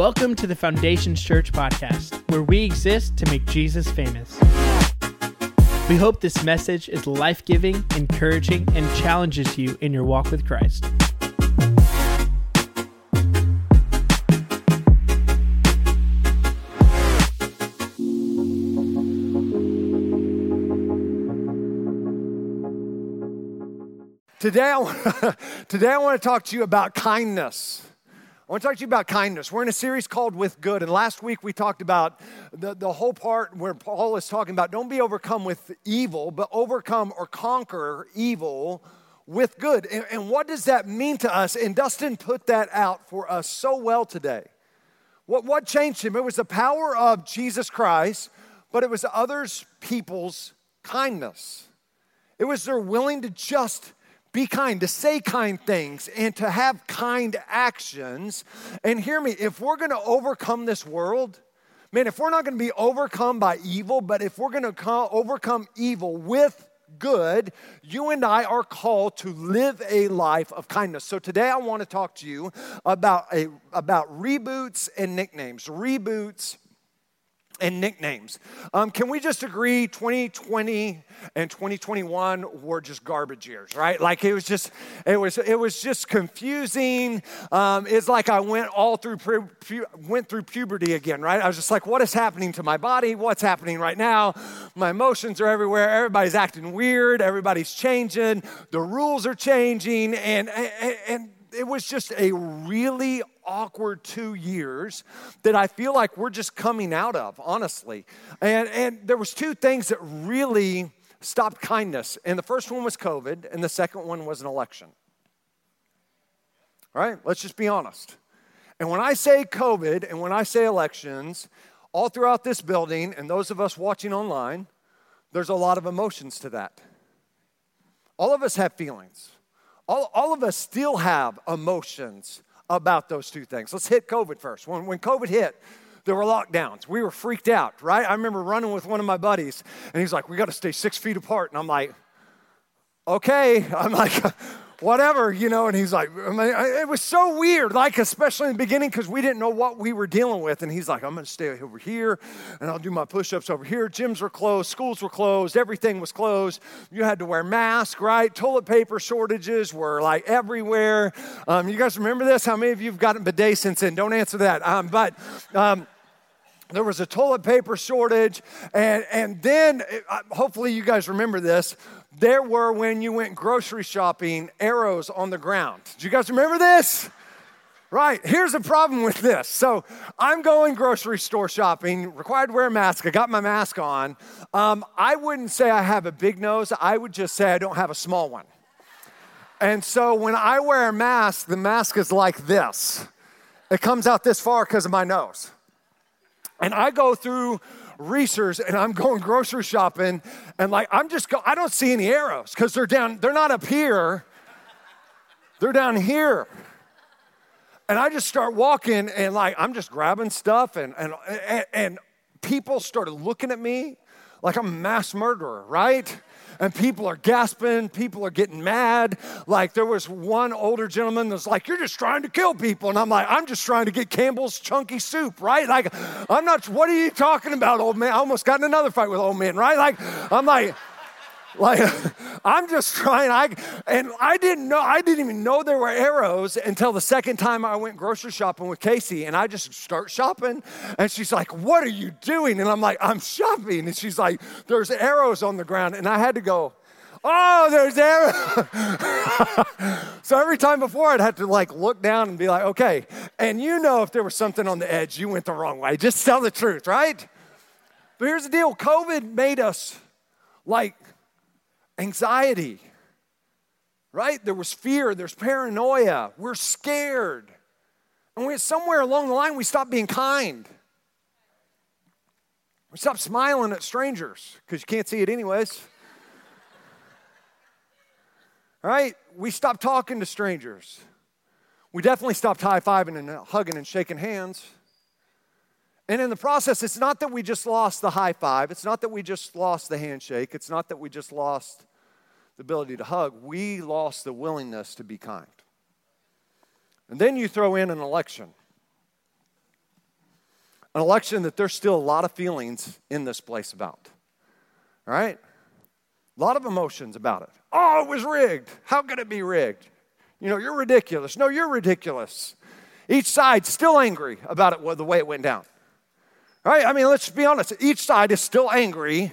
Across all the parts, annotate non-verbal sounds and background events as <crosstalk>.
Welcome to the Foundations Church podcast, where we exist to make Jesus famous. We hope this message is life giving, encouraging, and challenges you in your walk with Christ. Today I, want, <laughs> today, I want to talk to you about kindness. I want to talk to you about kindness. We're in a series called With Good. And last week we talked about the, the whole part where Paul is talking about don't be overcome with evil, but overcome or conquer evil with good. And, and what does that mean to us? And Dustin put that out for us so well today. What, what changed him? It was the power of Jesus Christ, but it was others' people's kindness. It was their willing to just be kind, to say kind things, and to have kind actions. And hear me, if we're gonna overcome this world, man, if we're not gonna be overcome by evil, but if we're gonna overcome evil with good, you and I are called to live a life of kindness. So today I want to talk to you about a about reboots and nicknames. Reboots and nicknames. Um, can we just agree 2020 and 2021 were just garbage years, right? Like it was just, it was, it was just confusing. Um, it's like I went all through, pu- went through puberty again, right? I was just like, what is happening to my body? What's happening right now? My emotions are everywhere. Everybody's acting weird. Everybody's changing. The rules are changing. And, and, and it was just a really awkward two years that I feel like we're just coming out of, honestly. And, and there was two things that really stopped kindness. And the first one was COVID, and the second one was an election. All right, let's just be honest. And when I say COVID and when I say elections, all throughout this building and those of us watching online, there's a lot of emotions to that. All of us have feelings. All, all of us still have emotions about those two things. Let's hit COVID first. When, when COVID hit, there were lockdowns. We were freaked out, right? I remember running with one of my buddies, and he's like, We got to stay six feet apart. And I'm like, Okay. <laughs> I'm like, whatever, you know. And he's like, I mean, it was so weird, like, especially in the beginning, because we didn't know what we were dealing with. And he's like, I'm going to stay over here and I'll do my push ups over here. Gyms were closed, schools were closed, everything was closed. You had to wear masks, right? Toilet paper shortages were like everywhere. Um, you guys remember this? How many of you have gotten bidet since then? Don't answer that. Um, but, um, there was a toilet paper shortage and, and then uh, hopefully you guys remember this there were when you went grocery shopping arrows on the ground. Do you guys remember this? Right, here's the problem with this. So I'm going grocery store shopping, required to wear a mask. I got my mask on. Um, I wouldn't say I have a big nose, I would just say I don't have a small one. And so when I wear a mask, the mask is like this. It comes out this far because of my nose. And I go through Reese's and I'm going grocery shopping and like I'm just go I don't see any arrows because they're down, they're not up here. They're down here. And I just start walking and like I'm just grabbing stuff and and and, and people started looking at me like I'm a mass murderer, right? And people are gasping, people are getting mad. Like there was one older gentleman that's like, You're just trying to kill people. And I'm like, I'm just trying to get Campbell's chunky soup, right? Like, I'm not, what are you talking about, old man? I almost got in another fight with old man, right? Like, I'm like, like <laughs> i'm just trying i and i didn't know i didn't even know there were arrows until the second time i went grocery shopping with casey and i just start shopping and she's like what are you doing? And i'm like i'm shopping. And she's like there's arrows on the ground. And i had to go oh there's arrows. <laughs> So every time before i'd have to like look down and be like okay. And you know if there was something on the edge you went the wrong way. Just tell the truth right? But here's the deal covid made us like anxiety, right? There was fear, there's paranoia, we're scared. And we, somewhere along the line, we stopped being kind. We stopped smiling at strangers because you can't see it anyways. <laughs> right? We stopped talking to strangers. We definitely stopped high fiving and uh, hugging and shaking hands. And in the process, it's not that we just lost the high five, it's not that we just lost the handshake, it's not that we just lost the ability to hug, we lost the willingness to be kind. And then you throw in an election. An election that there's still a lot of feelings in this place about. All right? A lot of emotions about it. Oh, it was rigged. How could it be rigged? You know, you're ridiculous. No, you're ridiculous. Each side still angry about it, the way it went down. All right? I mean, let's be honest. Each side is still angry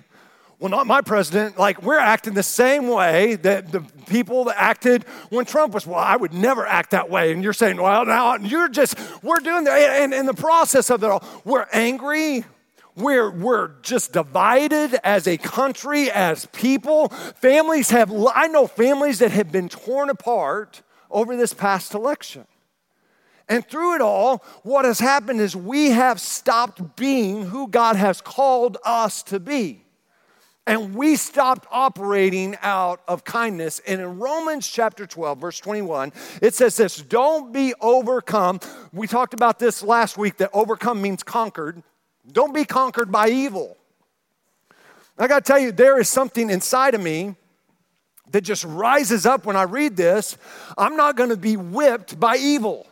well, not my president. Like, we're acting the same way that the people that acted when Trump was, well, I would never act that way. And you're saying, well, now you're just, we're doing that. And in the process of it all, we're angry. We're, we're just divided as a country, as people. Families have, I know families that have been torn apart over this past election. And through it all, what has happened is we have stopped being who God has called us to be and we stopped operating out of kindness. And in Romans chapter 12, verse 21, it says this Don't be overcome. We talked about this last week that overcome means conquered. Don't be conquered by evil. I got to tell you, there is something inside of me that just rises up when I read this. I'm not to be whipped by evil.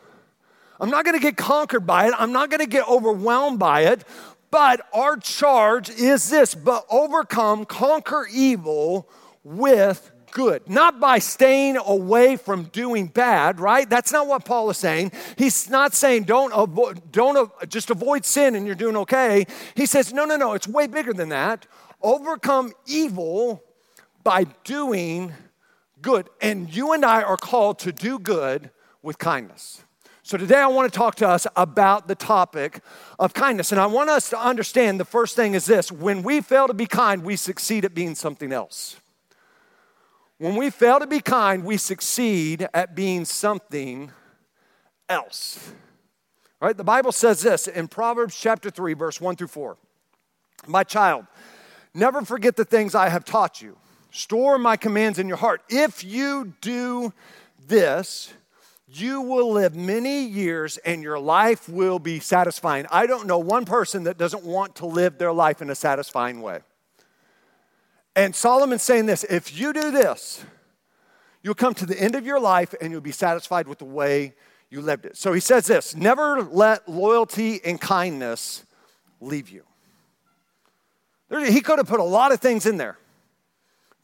I'm not to get conquered by it. I'm not to get overwhelmed by it. But our charge is this but overcome, conquer evil with good. Not by staying away from doing bad, right? That's not what Paul is saying. He's not saying don't avoid, don't just avoid sin and you're doing okay. He says no, no, no, it's way bigger than that. Overcome evil by doing good. And you and I are called to do good with kindness. So, today I want to talk to us about the topic of kindness. And I want us to understand the first thing is this when we fail to be kind, we succeed at being something else. When we fail to be kind, we succeed at being something else. All right, the Bible says this in Proverbs chapter 3, verse 1 through 4. My child, never forget the things I have taught you. Store my commands in your heart. If you do this, you will live many years and your life will be satisfying. I don't know one person that doesn't want to live their life in a satisfying way. And Solomon's saying this if you do this, you'll come to the end of your life and you'll be satisfied with the way you lived it. So he says this never let loyalty and kindness leave you. He could have put a lot of things in there,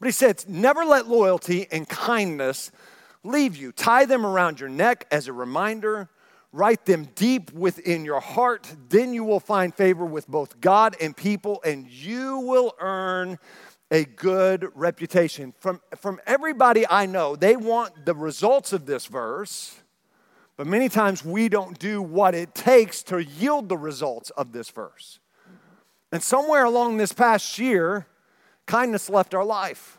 but he said, never let loyalty and kindness leave you. Tie them around your neck as a reminder. Write them deep within your heart. Then you will find favor with both God and people, and you will earn a good reputation. From, from everybody I know, they want the results of this verse, but many times we don't do what it takes to yield the results of this verse. And somewhere along this past year, kindness left our life.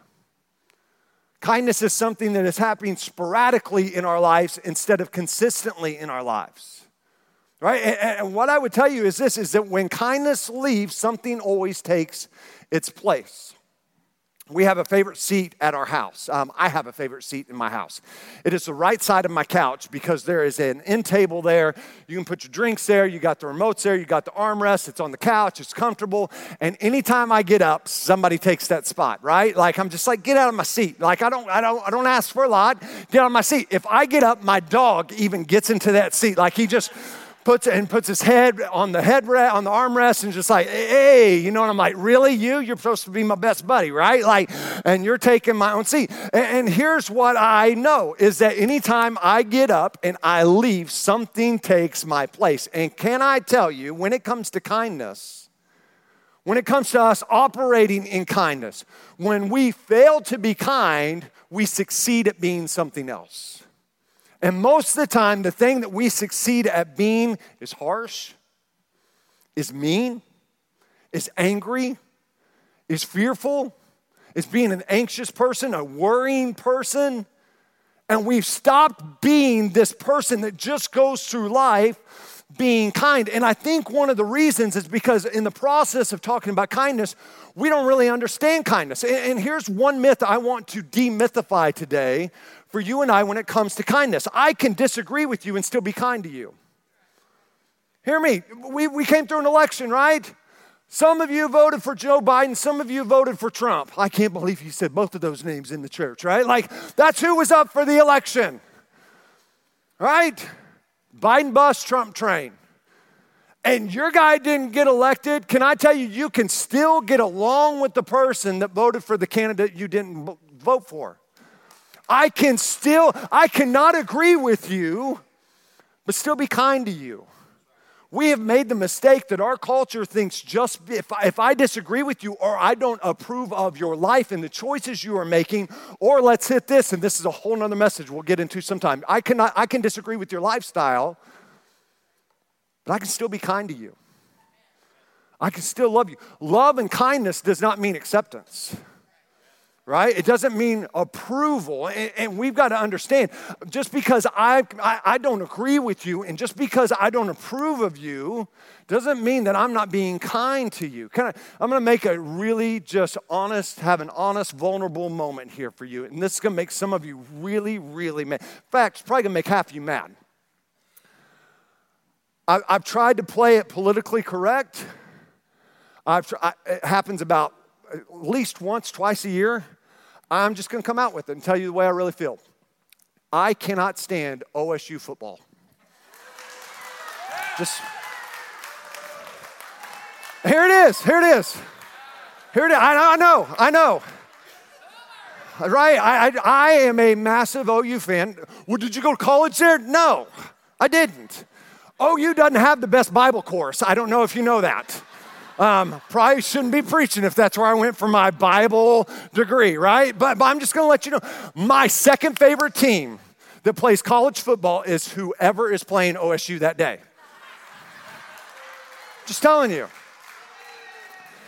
Kindness is something that is happening sporadically in our lives instead of consistently in our lives. Right? And, what I would tell you is this is that when kindness leaves, something always takes its place we have a favorite seat at our house. Um, I have a favorite seat in my house. It is the right side of my couch because there is an end table there. You can put your drinks there. You got the remotes there. You got the armrest. It's on the couch. It's comfortable. And anytime I get up, somebody takes that spot. Right? Like I'm just like, get out of my seat. Like I don't, I don't, I don't ask for a lot. Get out of my seat. If I get up, my dog even gets into that seat. Like he just puts and puts his head on the headrest, on the armrest, and just like, hey, you know, and I'm like, really, you? You're supposed to be my best buddy, right? Like, and you're taking my own seat. And, and here's what I know is that anytime I get up and I leave, something takes my place. And can I tell you, when it comes to kindness, when it comes to us operating in kindness, when we fail to be kind, we succeed at being something else. And most of the time, the thing that we succeed at being is harsh, is mean, is angry, is fearful, is being an anxious person, a worrying person. And we've stopped being this person that just goes through life being kind. And I think one of the reasons is because in the process of talking about kindness, we don't really understand kindness. And here's one myth I want to demythify today for you and I when it comes to kindness. I can disagree with you and still be kind to you. Hear me. We, we came through an election, right? Some of you voted for Joe Biden, some of you voted for Trump. I can't believe you said both of those names in the church, right? Like, that's who was up for the election, right? Biden bus, Trump train. and your guy didn't get elected, can I tell you, you can still get along with the person that voted for the candidate you didn't vote for. I can still, I cannot agree with you, but still be kind to you. We have made the mistake that our culture thinks just if I, if I disagree with you or I don't approve of your life and the choices you are making, or let's hit this, and this is a whole nother message we'll get into sometime. I, cannot, I can disagree with your lifestyle, but I can still be kind to you. I can still love you. Love and kindness does not mean acceptance right? It doesn't mean approval. And, and we've got to understand just because I, I, I, don't agree with you and just because I don't approve of you doesn't mean that I'm not being kind to you. Can I, I'm going to make a really just honest, have an honest, vulnerable moment here for you. And this is going to make some of you really, really mad. In fact, it's probably going to make half of you mad. I, I've tried to play it politically correct. I've, I, it happens about at least once, twice a year. I'm just going to come out with it and tell you the way I really feel. I cannot stand OSU football. Just here it is. Here it is. Here it is. I, I know. I know. Right? I, I, I am a massive OU fan. Well, did you go to college there? No, I didn't. OU doesn't have the best Bible course. I don't know if you know that. Um, probably shouldn't be preaching if that's where I went for my Bible degree, right? But, but I'm just going to let you know my second favorite team that plays college football is whoever is playing OSU that day. Just telling you.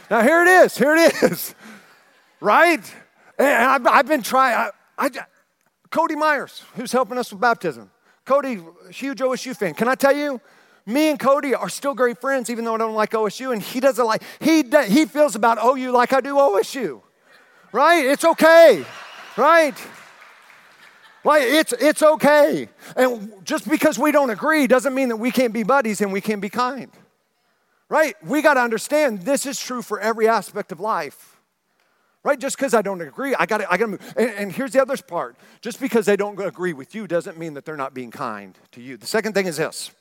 Now, here it is. Here it is. <laughs> Right? And I've, I've been trying. I, I, Cody Myers, who's helping us with baptism. Cody, huge OSU fan. Can I tell you? Me and Cody are still great friends, even though I don't like OSU, and he doesn't like, he, he feels about oh, OU like I do OSU, right? It's okay, right? Like, it's, it's okay. And just because we don't agree doesn't mean that we can't be buddies and we can be kind, right? We got to understand this is true for every aspect of life. Right? Just because I don't agree, I got I got to move. And, and here's the other part. Just because they don't agree with you doesn't mean that they're not being kind to you. The second thing is this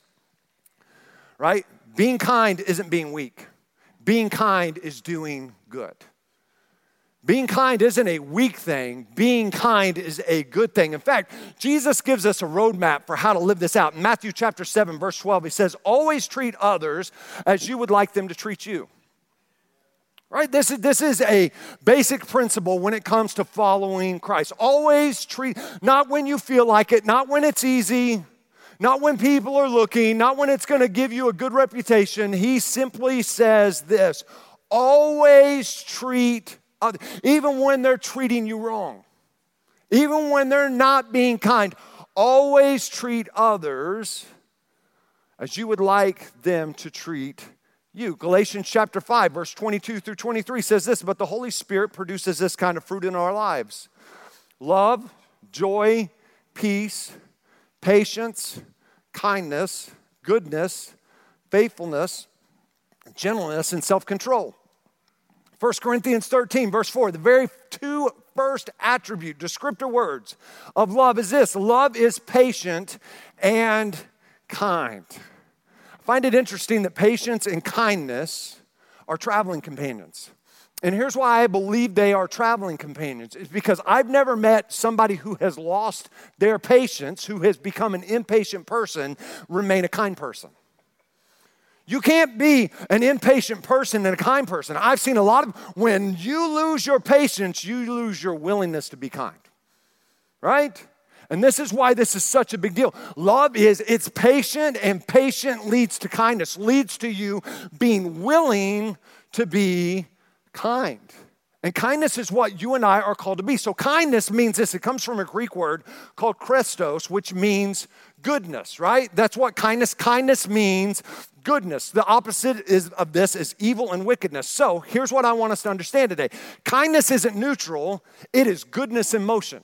right? Being kind isn't being weak, being kind is doing good. Being kind isn't a weak thing. Being kind is a good thing. In fact, Jesus gives us a roadmap for how to live this out. In Matthew chapter 7, verse 12, he says, Always treat others as you would like them to treat you. Right? This is, this is a basic principle when it comes to following Christ. Always treat, not when you feel like it, not when it's easy, not when people are looking, not when it's going to give you a good reputation. He simply says this always treat others, even when they're treating you wrong, even when they're not being kind, always treat others as you would like them to treat you. Galatians chapter 5, verse 22 through 23 says this But the Holy Spirit produces this kind of fruit in our lives love, joy, peace patience, kindness, goodness, faithfulness, gentleness, and self control. 1 Corinthians 13, verse 4, the very two first attribute, descriptor words of love is this love is patient and kind. I find it interesting that patience and kindness are traveling companions. And here's why I believe they are traveling companions is because I've never met somebody who has lost their patience, who has become an impatient person, remain a kind person. You can't be an impatient person and a kind person. I've seen a lot of when you lose your patience, you lose your willingness to be kind. Right? And this is why this is such a big deal. Love is it's patient and patient leads to kindness, leads to you being willing to be kind. And kindness is what you and I are called to be. So, kindness means this it comes from a Greek word called krestos, which means goodness, right? That's what kindness kindness means goodness. The opposite is, of this is evil and wickedness. So, here's what I want us to understand today kindness isn't neutral, it is goodness in motion.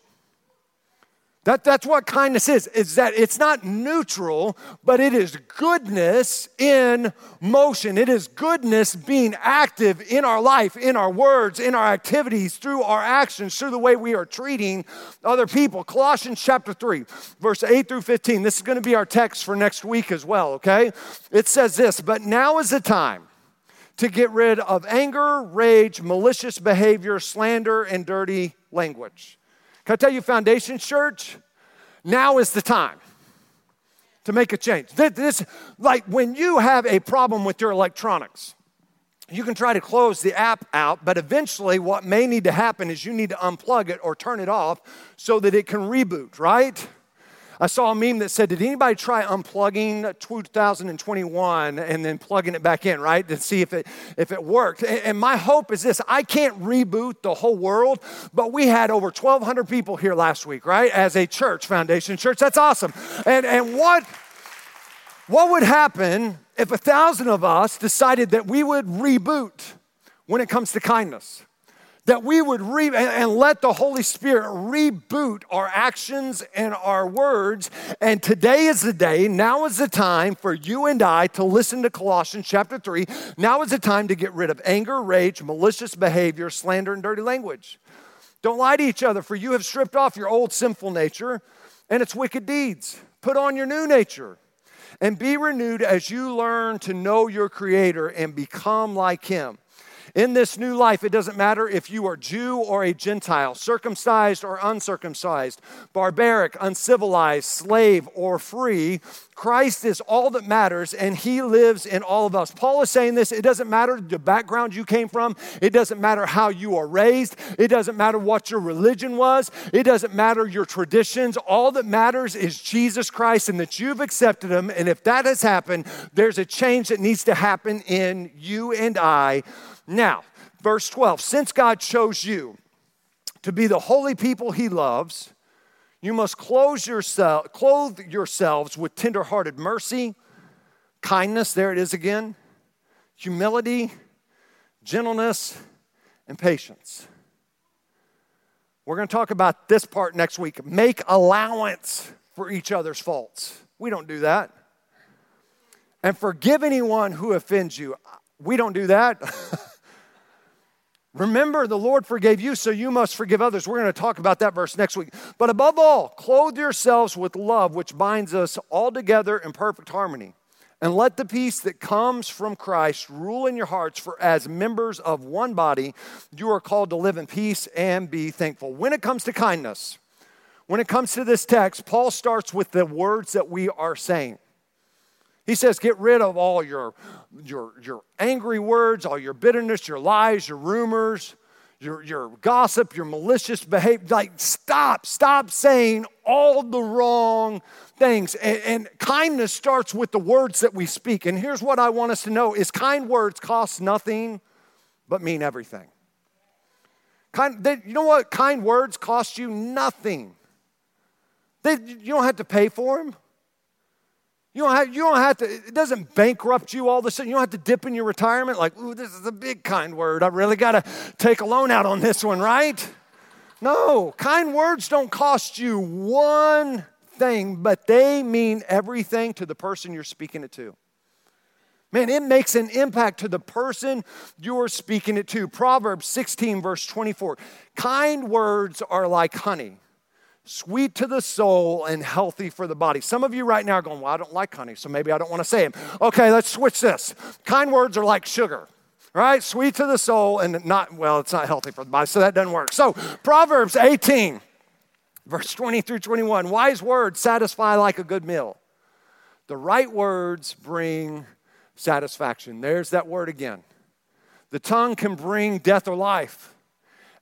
That, that's what kindness is, is that it's not neutral, but it is goodness in motion. It is goodness being active in our life, in our words, in our activities, through our actions, through the way we are treating other people. Colossians chapter 3, verse 8 through 15. This is going to be our text for next week as well, okay? It says this, but now is the time to get rid of anger, rage, malicious behavior, slander, and dirty language can I tell you, Foundation Church, now is the time to make a change. This, like when you have a problem with your electronics, you can try to close the app out, but eventually, what may need to happen is you need to unplug it or turn it off so that it can reboot, right? I saw a meme that said, Did anybody try unplugging 2021 and then plugging it back in, right? To see if it if it worked. And my hope is this I can't reboot the whole world, but we had over 1,200 people here last week, right? As a church, Foundation Church. That's awesome. And and what what would happen if a thousand of us decided that we would reboot when it comes to kindness? That we would re- and let the Holy Spirit reboot our actions and our words. And today is the day, now is the time for you and I to listen to Colossians chapter 3. Now is the time to get rid of anger, rage, malicious behavior, slander, and dirty language. Don't lie to each other, for you have stripped off your old sinful nature and its wicked deeds. Put on your new nature and be renewed as you learn to know your Creator and become like Him. In this new life, it doesn't matter if you are Jew or a Gentile, circumcised or uncircumcised, barbaric, uncivilized, slave or free. Christ is all that matters, and He lives in all of us. Paul is saying this it doesn't matter the background you came from, it doesn't matter how you are raised, it doesn't matter what your religion was, it doesn't matter your traditions. All that matters is Jesus Christ and that you've accepted Him. And if that has happened, there's a change that needs to happen in you and I now, verse 12 since God chose you to be the holy people he loves, you must clothe, yourself, clothe yourselves with tenderhearted mercy, kindness, there it is again, humility, gentleness, and patience. We're going to talk about this part next week. Make allowance for each other's faults. We don't do that. And forgive anyone who offends you. We don't do that. <laughs> Remember, the Lord forgave you, so you must forgive others. We're going to talk about that verse next week. But above all, clothe yourselves with love, which binds us all together in perfect harmony. And let the peace that comes from Christ rule in your hearts, for as members of one body, you are called to live in peace and be thankful. When it comes to kindness, when it comes to this text, Paul starts with the words that we are saying. He says, Get rid of all your, your, your angry words, all your bitterness, your lies, your rumors, your, your gossip, your malicious behavior. Like, stop, stop saying all the wrong things. And, and, kindness starts with the words that we speak. And here's what I want us to know is kind words cost nothing but mean everything. Kind, they, you know what? Kind words cost you nothing. They, you don't have to pay for them. You don't, have, you don't have to, it doesn't bankrupt you all of a sudden. You don't have to dip in your retirement like, ooh, this is a big kind word. I really got to take a loan out on this one, right? No, kind words don't cost you one thing, but they mean everything to the person you're speaking it to. Man, it makes an impact to the person you're speaking it to. Proverbs 16, verse 24. Kind words are like honey sweet to the soul and healthy for the body. Some of you right now are going, Well, I don't like honey, so maybe I don't want to say them. Okay, let's switch this. Kind words are like sugar, right? Sweet to the soul and not, well, it's not healthy for the body, so that doesn't work. So, Proverbs 18, verse 20 through 21 wise words satisfy like a good meal. The right words bring satisfaction. There's that word again. The tongue can bring death or life,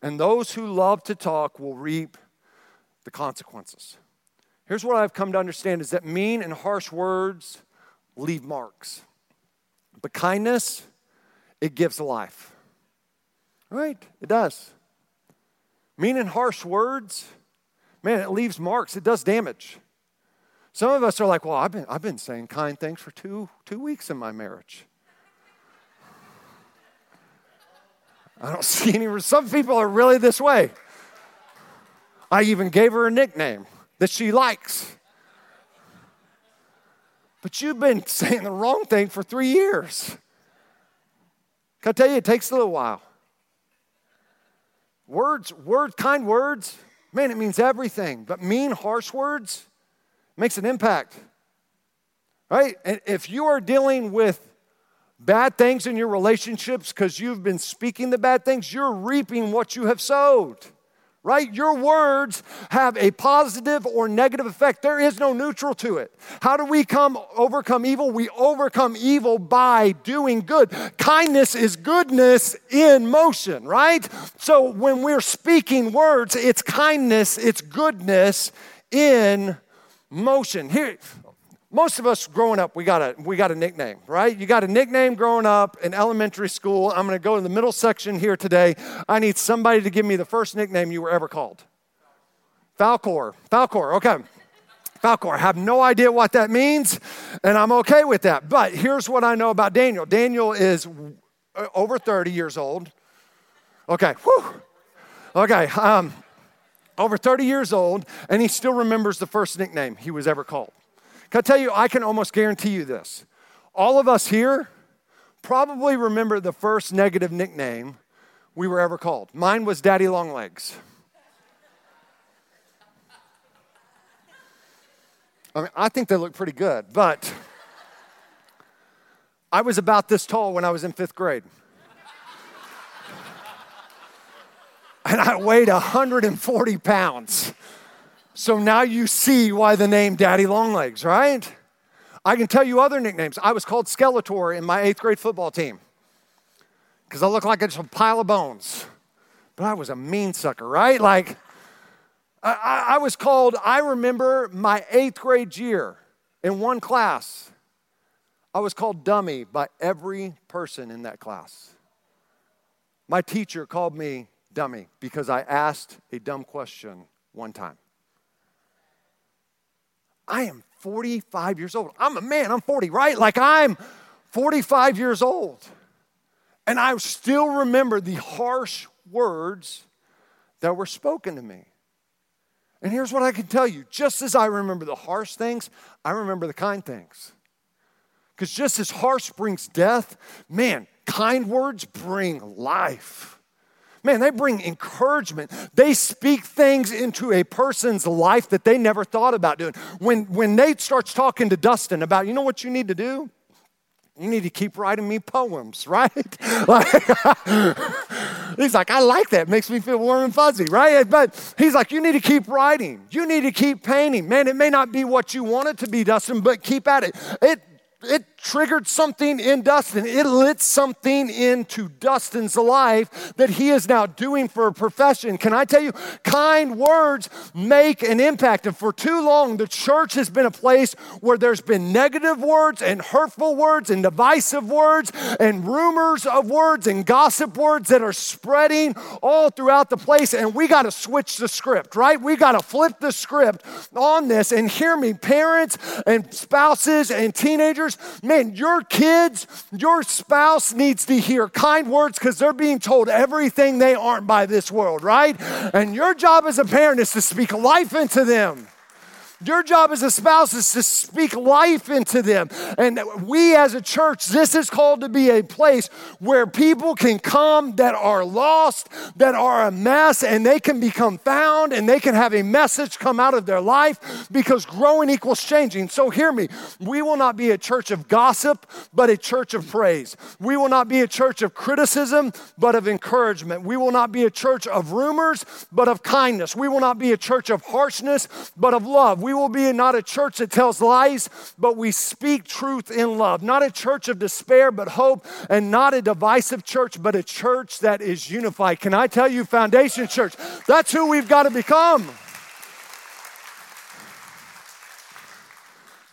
and those who love to talk will reap the consequences. Here's what I've come to understand is that mean and harsh words leave marks. But kindness, it gives life. Right? It does. Mean and harsh words, man, it leaves marks. It does damage. Some of us are like, well, I've been, I've been saying kind things for two, two weeks in my marriage. I don't <laughs> see any, some people are really this way. I even gave her a nickname that she likes. But you've been saying the wrong thing for three years. Can I tell you, it takes a little while. Words, words, kind words, man, it means everything. But mean, harsh words makes an impact. Right? And if you are dealing with bad things in your relationships because you've been speaking the bad things, you're reaping what you have sowed right? Your words have a positive or negative effect. There is no neutral to it. How do we come overcome evil? We overcome evil by doing good. Kindness is goodness in motion, right? So when we're speaking words, it's kindness, it's goodness in motion. Here most of us growing up, we got a we got a nickname, right? You got a nickname growing up in elementary school. I'm going to go to the middle section here today. I need somebody to give me the first nickname you were ever called. Falkor. Falkor. Okay. Falkor. I have no idea what that means, and I'm okay with that. But here's what I know about Daniel. Daniel is over 30 years old. Okay. Whew. Okay. Um, over 30 years old, and he still remembers the first nickname he was ever called. Can I tell you, I can almost guarantee you this. All of us here probably remember the first negative nickname we were ever called. Mine was Daddy Longlegs. I mean, I think they look pretty good, but I was about this tall when I was in fifth grade. and I weighed 140 pounds. So now you see why the name Daddy Longlegs, right? I can tell you other nicknames. I was called Skeletor in my eighth grade football team because I look like a pile of bones. But I was a mean sucker, right? Like, I, I was called, I remember my eighth grade year in one class, I was called dummy by every person in that class. My teacher called me dummy because I asked a dumb question one time. I am 45 years old. I'm a man, I'm 40, right? Like I'm 45 years old. And I still remember the harsh words that were spoken to me. And here's what I can tell you just as I remember the harsh things, I remember the kind things. Because just as harsh brings death, man, kind words bring life. Man, they bring encouragement. They speak things into a person's life that they never thought about doing. When, when Nate starts talking to Dustin about, you know what you need to do? You need to keep writing me poems, <laughs> right? like, <laughs> he's like, I like that. Makes me feel warm and fuzzy, right? But he's like, you need to keep writing. You need to keep painting. Man, it may not be what you want it to be, Dustin, but keep at it. It it triggered something in Dustin. It lit something into Dustin's life that he is now doing for a profession. Can I tell you, kind words make an impact. And for too long, the church has been a place where there's been negative words and hurtful words and divisive words and rumors of words and gossip words that are spreading all throughout the place. And we got to switch the script, right? We got to flip the script on this. And hear me, parents and spouses and teenagers Man, your kids, your spouse needs to hear kind words because they're being told everything they aren't by this world, right? And your job as a parent is to speak life into them. Your job as a spouse is to speak life into them. And we as a church, this is called to be a place where people can come that are lost, that are a mess, and they can become found and they can have a message come out of their life because growing equals changing. So hear me. We will not be a church of gossip, but a church of praise. We will not be a church of criticism, but of encouragement. We will not be a church of rumors, but of kindness. We will not be a church of harshness, but of love. We will be not a church that tells lies, but we speak truth in love. Not a church of despair, but hope, and not a divisive church, but a church that is unified. Can I tell you, Foundation Church, that's who we've got to become.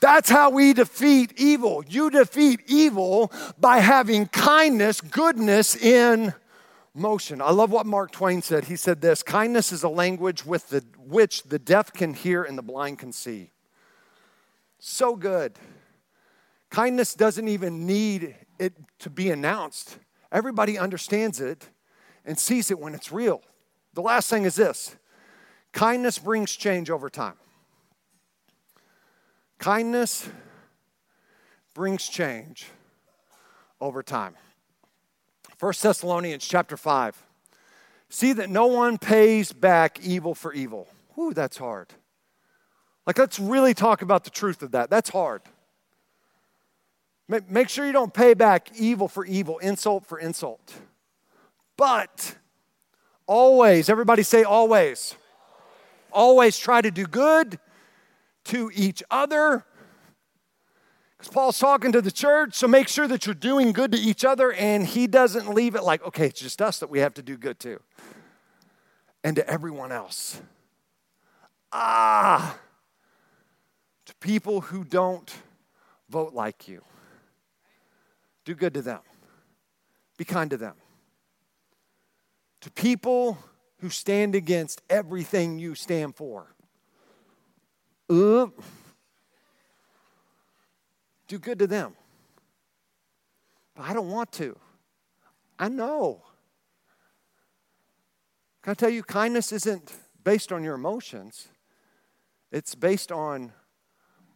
That's how we defeat evil. You defeat evil by having kindness, goodness in motion. I love what Mark Twain said. He said this kindness is a language with the, which the deaf can hear and the blind can see. So good. Kindness doesn't even need it to be announced, everybody understands it and sees it when it's real. The last thing is this kindness brings change over time. Kindness brings change over time. 1 Thessalonians chapter 5. See that no one pays back evil for evil. Ooh, that's hard. Like, let's really talk about the truth of that. That's hard. Make sure you don't pay back evil for evil, insult for insult. But always, everybody say always. Always try to do good to each other. Because Paul's talking to the church, so make sure that you're doing good to each other, and he doesn't leave it like, okay, it's just us that we have to do good to. And to everyone else. Ah, to people who don't vote like you. Do good to them, be kind to them. To people who stand against everything you stand for. Uh, do good to them. But I don't want to. I know. Can I tell you, kindness isn't based on your emotions, it's based on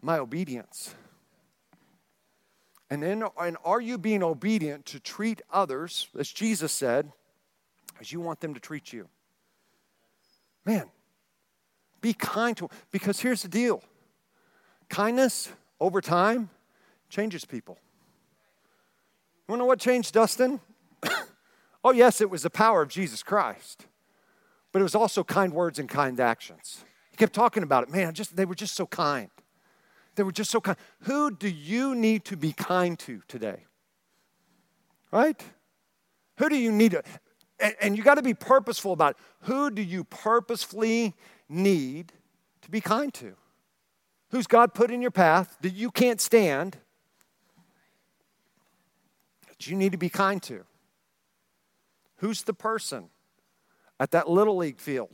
my obedience. And then, and are you being obedient to treat others, as Jesus said, as you want them to treat you? Man, be kind to because here's the deal. Kindness over time changes people. You wanna know what changed Dustin? <coughs> oh, yes, it was the power of Jesus Christ, but it was also kind words and kind actions. He kept talking about it. Man, just they were just so kind. They were just so kind. Who do you need to be kind to today? Right? Who do you need to, and, and you got to be purposeful about it. Who do you purposefully need to be kind to? Who's God put in your path that you can't stand that you need to be kind to? Who's the person at that little league field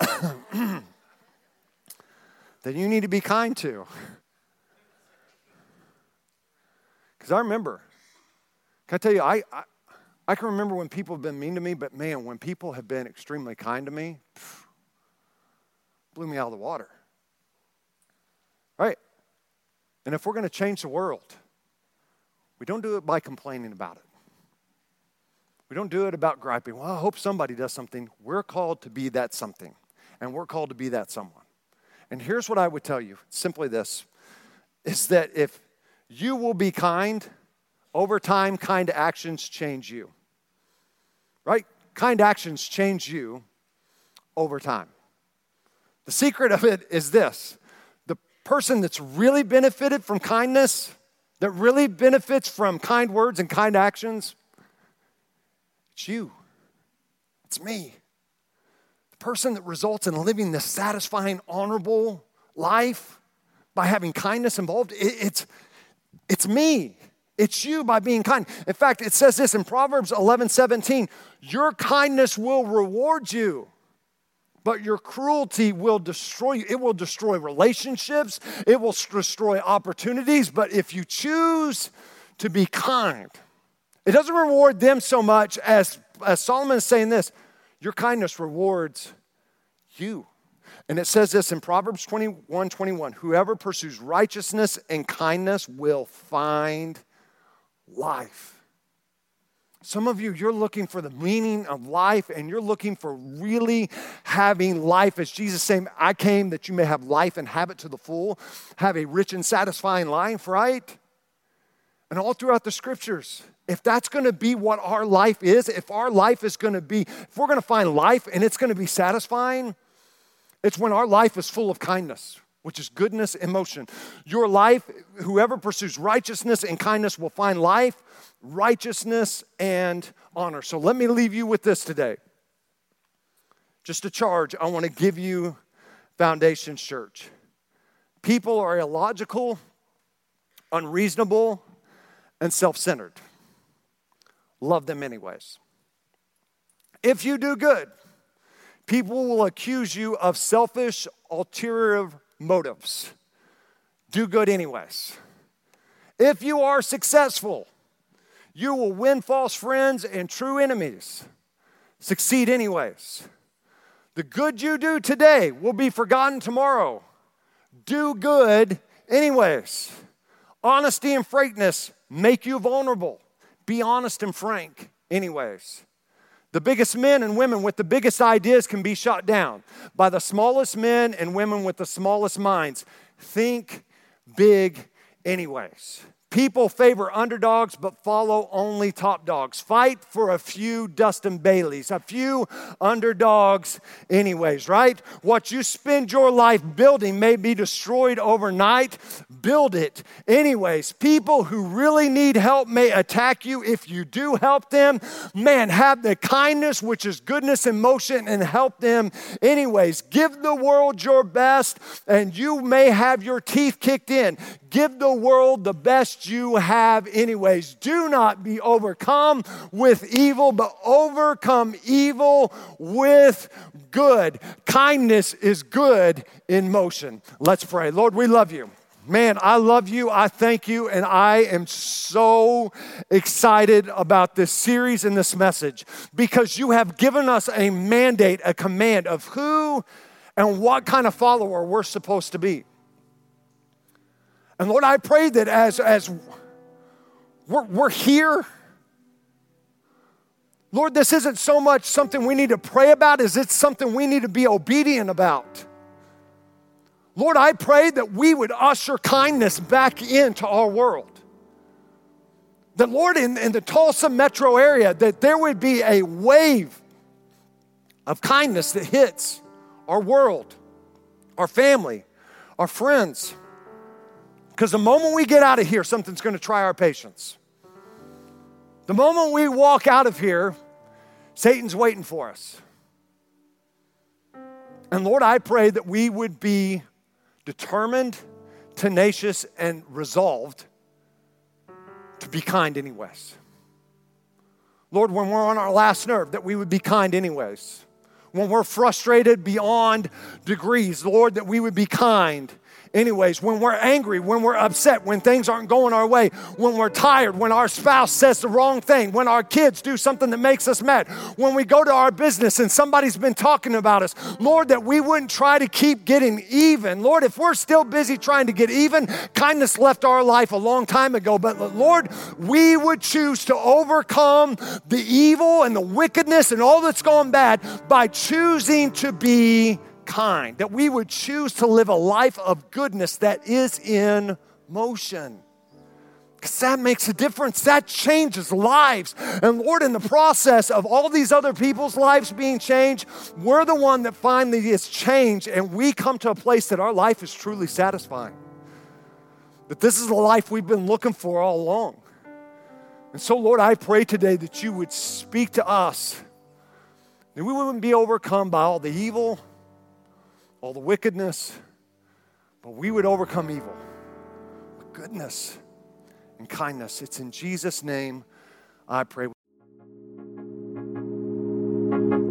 <coughs> that you need to be kind to. <laughs> Because I remember, can I tell you, I, I, I, can remember when people have been mean to me, but man, when people have been extremely kind to me, phew, blew me out of the water. Right? And if we're going to change the world, we don't do it by complaining about it. We don't do it about griping. Well, I hope somebody does something. We're called to be that something and we're called to be that someone. And here's what I would tell you simply this is that if you will be kind, over time, kind actions change you. Right? Kind actions change you over time. The secret of it is this person that's really benefited from kindness, that really benefits from kind words and kind actions, it's you. It's me The person that results in living this satisfying, honorable life by having kindness involved, it, it's, it's me. It's you by being kind. In fact, it says this in Proverbs 11 17 Your kindness will reward you, but your cruelty will destroy you. It will destroy relationships, it will destroy opportunities. But if you choose to be kind, it doesn't reward them so much as, as Solomon is saying this your kindness rewards you. And it says this in Proverbs 21 21 Whoever pursues righteousness and kindness will find life. Some of you, you're looking for the meaning of life and you're looking for really having life. As Jesus saying, I came that you may have life and have it to the full, have a rich and satisfying life, right? And all throughout the scriptures, if that's gonna be what our life is, if our life is gonna be, if we're gonna find life and it's gonna be satisfying, it's when our life is full of kindness, which is goodness in motion. Your life, whoever pursues righteousness and kindness will find life, righteousness, and honor. So let me leave you with this today. Just a charge I wanna give you, Foundation Church. People are illogical, unreasonable, and self centered. Love them anyways. If you do good, people will accuse you of selfish, ulterior motives. Do good anyways. If you are successful, you will win false friends and true enemies. Succeed anyways. The good you do today will be forgotten tomorrow. Do good anyways. Honesty and frankness make you vulnerable. Be honest and frank anyways. The biggest men and women with the biggest ideas can be shot down by the smallest men and women with the smallest minds. Think big, anyways. People favor underdogs but follow only top dogs. Fight for a few Dustin Baileys, a few underdogs, anyways, right? What you spend your life building may be destroyed overnight. Build it, anyways. People who really need help may attack you if you do help them. Man, have the kindness, which is goodness in motion, and help them, anyways. Give the world your best, and you may have your teeth kicked in. Give the world the best you have, anyways. Do not be overcome with evil, but overcome evil with good. Kindness is good in motion. Let's pray. Lord, we love you. Man, I love you. I thank you. And I am so excited about this series and this message because you have given us a mandate, a command of who and what kind of follower we're supposed to be. And Lord, I pray that as, as we're, we're here, Lord, this isn't so much something we need to pray about as it's something we need to be obedient about. Lord, I pray that we would usher kindness back into our world. That, Lord, in, in the Tulsa metro area, that there would be a wave of kindness that hits our world, our family, our friends. Because the moment we get out of here, something's going to try our patience. The moment we walk out of here, Satan's waiting for us. And Lord, I pray that we would be determined, tenacious, and resolved to be kind, anyways. Lord, when we're on our last nerve, that we would be kind, anyways. When we're frustrated beyond degrees, Lord, that we would be kind anyways, when we're angry, when we're upset, when things aren't going our way, when we're tired, when our spouse says the wrong thing, when our kids do something that makes us mad, when we go to our business and somebody's been talking about us, Lord, that we wouldn't try to keep getting even. Lord, if we're still busy trying to get even, kindness left our life a long time ago. But Lord, we would choose to overcome the evil and the wickedness and all that's gone bad by choosing to be kind, that we would choose to live a life of goodness that is in motion. Because that makes a difference. That changes lives. And Lord, in the process of all these other people's lives being changed, we're the one that finally is changed, and we come to a place that our life is truly satisfying. That this is the life we've been looking for all along. And so, Lord, I pray today that you would speak to us, that we wouldn't be overcome by all the evil, all the wickedness, but we would overcome evil with goodness and kindness. It's in Jesus' name I pray.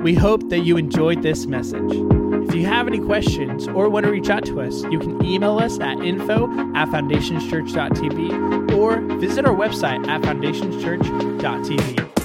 We hope that you enjoyed this message. If you have any questions or want to reach out to us, you can email us at info at foundationschurch.tv or visit our website at foundationschurch.tv.